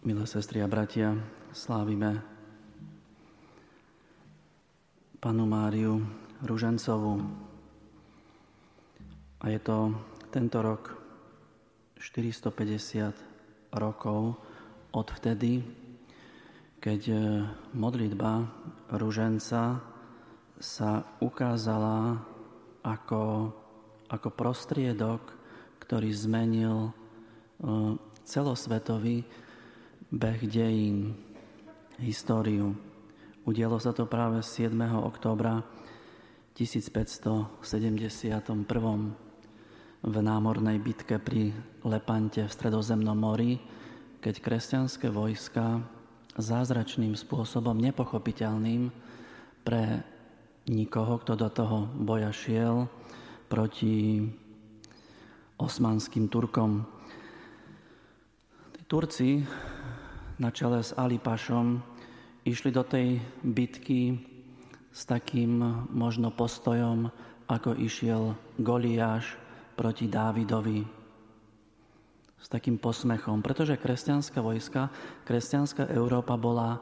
Milé sestry a bratia, slávime panu Máriu Ružencovú. A je to tento rok 450 rokov od vtedy, keď e, modlitba Ruženca sa ukázala ako, ako prostriedok, ktorý zmenil e, celosvetový beh dejín, históriu. Udialo sa to práve 7. októbra 1571 v námornej bitke pri Lepante v Stredozemnom mori, keď kresťanské vojska zázračným spôsobom, nepochopiteľným pre nikoho, kto do toho boja šiel proti osmanským Turkom. Turci na čele s Alipašom išli do tej bitky s takým možno postojom, ako išiel Goliáš proti Dávidovi. S takým posmechom, pretože kresťanská vojska, kresťanská Európa bola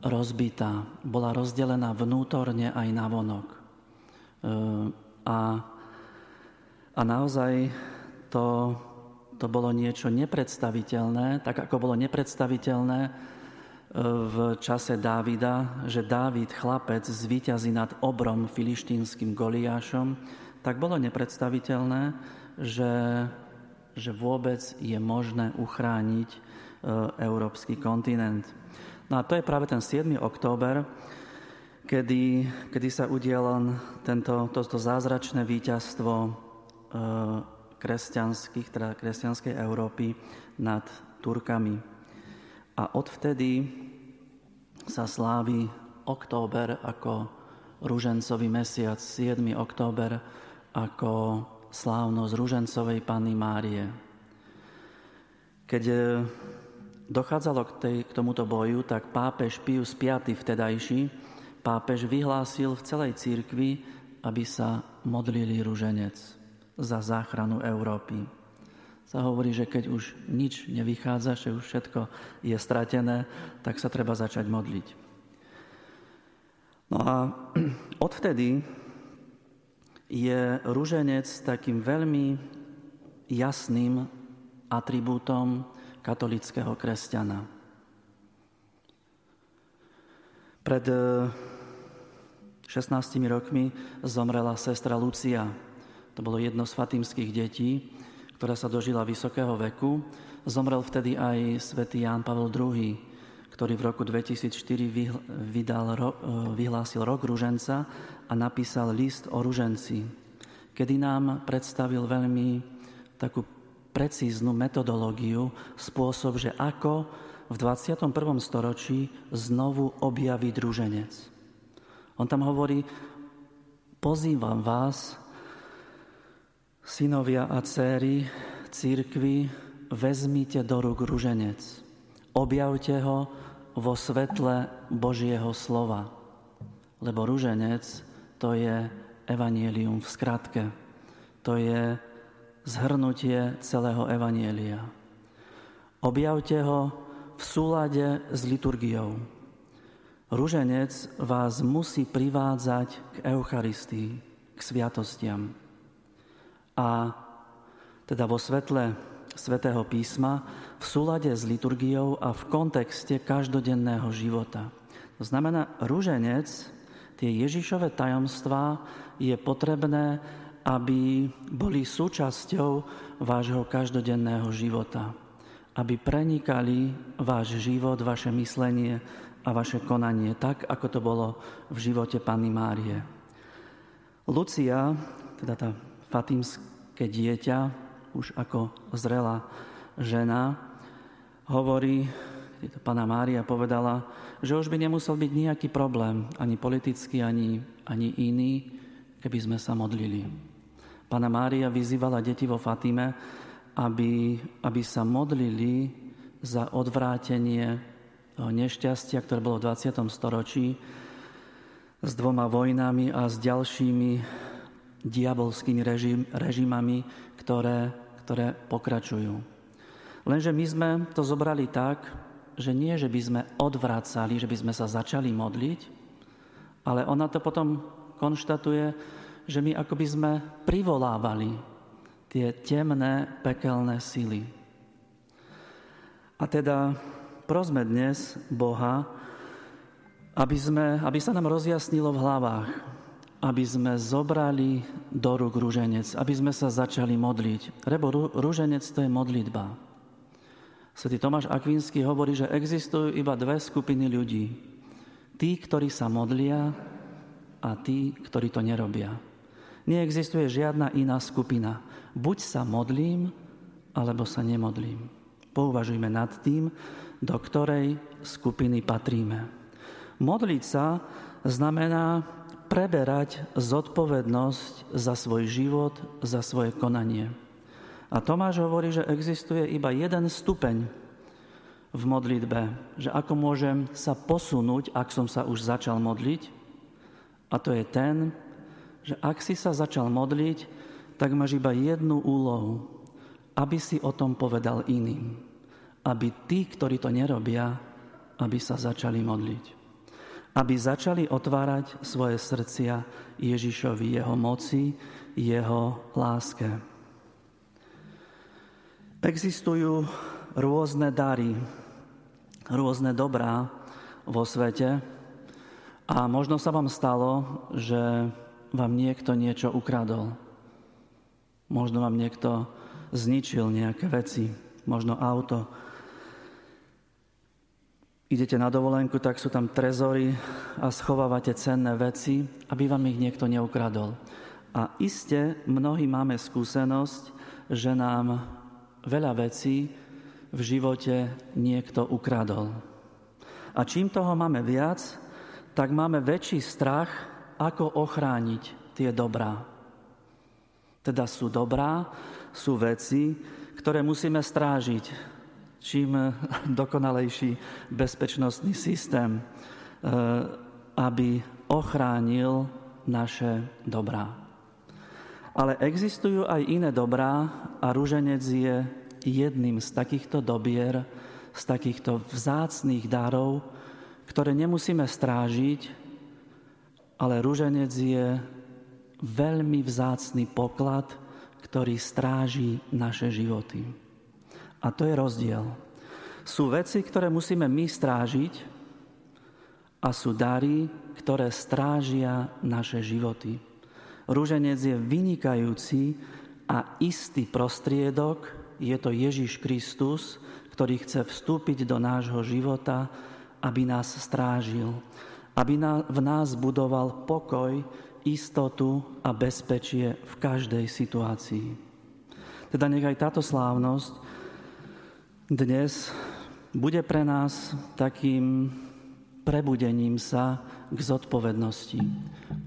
rozbitá, bola rozdelená vnútorne aj na vonok. E, a, a naozaj to to bolo niečo nepredstaviteľné, tak ako bolo nepredstaviteľné e, v čase Dávida, že Dávid, chlapec, zvíťazí nad obrom filištínskym Goliášom, tak bolo nepredstaviteľné, že, že vôbec je možné uchrániť e, európsky kontinent. No a to je práve ten 7. október, kedy, kedy sa udielo tento, toto zázračné víťazstvo e, kresťanských, teda kresťanskej Európy nad Turkami. A odvtedy sa slávi október ako ružencový mesiac, 7. október ako slávnosť ružencovej Panny Márie. Keď e, dochádzalo k, tej, k tomuto boju, tak pápež Pius V vtedajší, pápež vyhlásil v celej církvi, aby sa modlili ruženec za záchranu Európy. Sa hovorí, že keď už nič nevychádza, že už všetko je stratené, tak sa treba začať modliť. No a odvtedy je ruženec takým veľmi jasným atribútom katolického kresťana. Pred 16 eh, rokmi zomrela sestra Lucia, to bolo jedno z fatimských detí, ktorá sa dožila vysokého veku. Zomrel vtedy aj svätý Ján Pavel II, ktorý v roku 2004 vydal, e, vyhlásil rok ruženca a napísal list o ruženci, kedy nám predstavil veľmi takú precíznu metodológiu, spôsob, že ako v 21. storočí znovu objaviť ruženec. On tam hovorí, pozývam vás, Synovia a céry církvy, vezmite do rúk ruženec. Objavte ho vo svetle Božieho slova. Lebo ruženec to je evanielium v skratke. To je zhrnutie celého evanielia. Objavte ho v súlade s liturgiou. Ruženec vás musí privádzať k Eucharistii, k sviatostiam a teda vo svetle svätého písma v súlade s liturgiou a v kontexte každodenného života. To znamená, rúženec, tie Ježišové tajomstvá je potrebné, aby boli súčasťou vášho každodenného života. Aby prenikali váš život, vaše myslenie a vaše konanie tak, ako to bolo v živote Panny Márie. Lucia, teda tá fatimské dieťa, už ako zrelá žena, hovorí, to pána Mária povedala, že už by nemusel byť nejaký problém, ani politický, ani, ani iný, keby sme sa modlili. Pána Mária vyzývala deti vo Fatime, aby, aby sa modlili za odvrátenie nešťastia, ktoré bolo v 20. storočí, s dvoma vojnami a s ďalšími diabolskými režim, režimami, ktoré, ktoré pokračujú. Lenže my sme to zobrali tak, že nie, že by sme odvracali, že by sme sa začali modliť, ale ona to potom konštatuje, že my akoby sme privolávali tie temné, pekelné sily. A teda prosme dnes Boha, aby, sme, aby sa nám rozjasnilo v hlavách, aby sme zobrali do rúk rúženec, aby sme sa začali modliť. Lebo rúženec to je modlitba. Svetý Tomáš Akvínsky hovorí, že existujú iba dve skupiny ľudí. Tí, ktorí sa modlia a tí, ktorí to nerobia. Neexistuje žiadna iná skupina. Buď sa modlím, alebo sa nemodlím. Pouvažujme nad tým, do ktorej skupiny patríme. Modliť sa znamená preberať zodpovednosť za svoj život, za svoje konanie. A Tomáš hovorí, že existuje iba jeden stupeň v modlitbe, že ako môžem sa posunúť, ak som sa už začal modliť. A to je ten, že ak si sa začal modliť, tak máš iba jednu úlohu, aby si o tom povedal iným. Aby tí, ktorí to nerobia, aby sa začali modliť aby začali otvárať svoje srdcia Ježišovi, jeho moci, jeho láske. Existujú rôzne dary, rôzne dobrá vo svete a možno sa vám stalo, že vám niekto niečo ukradol. Možno vám niekto zničil nejaké veci, možno auto, idete na dovolenku, tak sú tam trezory a schovávate cenné veci, aby vám ich niekto neukradol. A iste mnohí máme skúsenosť, že nám veľa vecí v živote niekto ukradol. A čím toho máme viac, tak máme väčší strach, ako ochrániť tie dobrá. Teda sú dobrá, sú veci, ktoré musíme strážiť, čím dokonalejší bezpečnostný systém, eh, aby ochránil naše dobrá. Ale existujú aj iné dobrá a rúženec je jedným z takýchto dobier, z takýchto vzácných darov, ktoré nemusíme strážiť, ale rúženec je veľmi vzácný poklad, ktorý stráži naše životy. A to je rozdiel. Sú veci, ktoré musíme my strážiť a sú dary, ktoré strážia naše životy. Rúženec je vynikajúci a istý prostriedok, je to Ježiš Kristus, ktorý chce vstúpiť do nášho života, aby nás strážil, aby v nás budoval pokoj, istotu a bezpečie v každej situácii. Teda nech aj táto slávnosť dnes bude pre nás takým prebudením sa k zodpovednosti,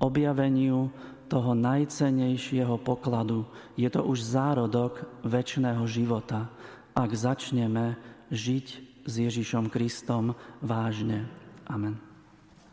objaveniu toho najcenejšieho pokladu. Je to už zárodok väčšného života, ak začneme žiť s Ježišom Kristom vážne. Amen.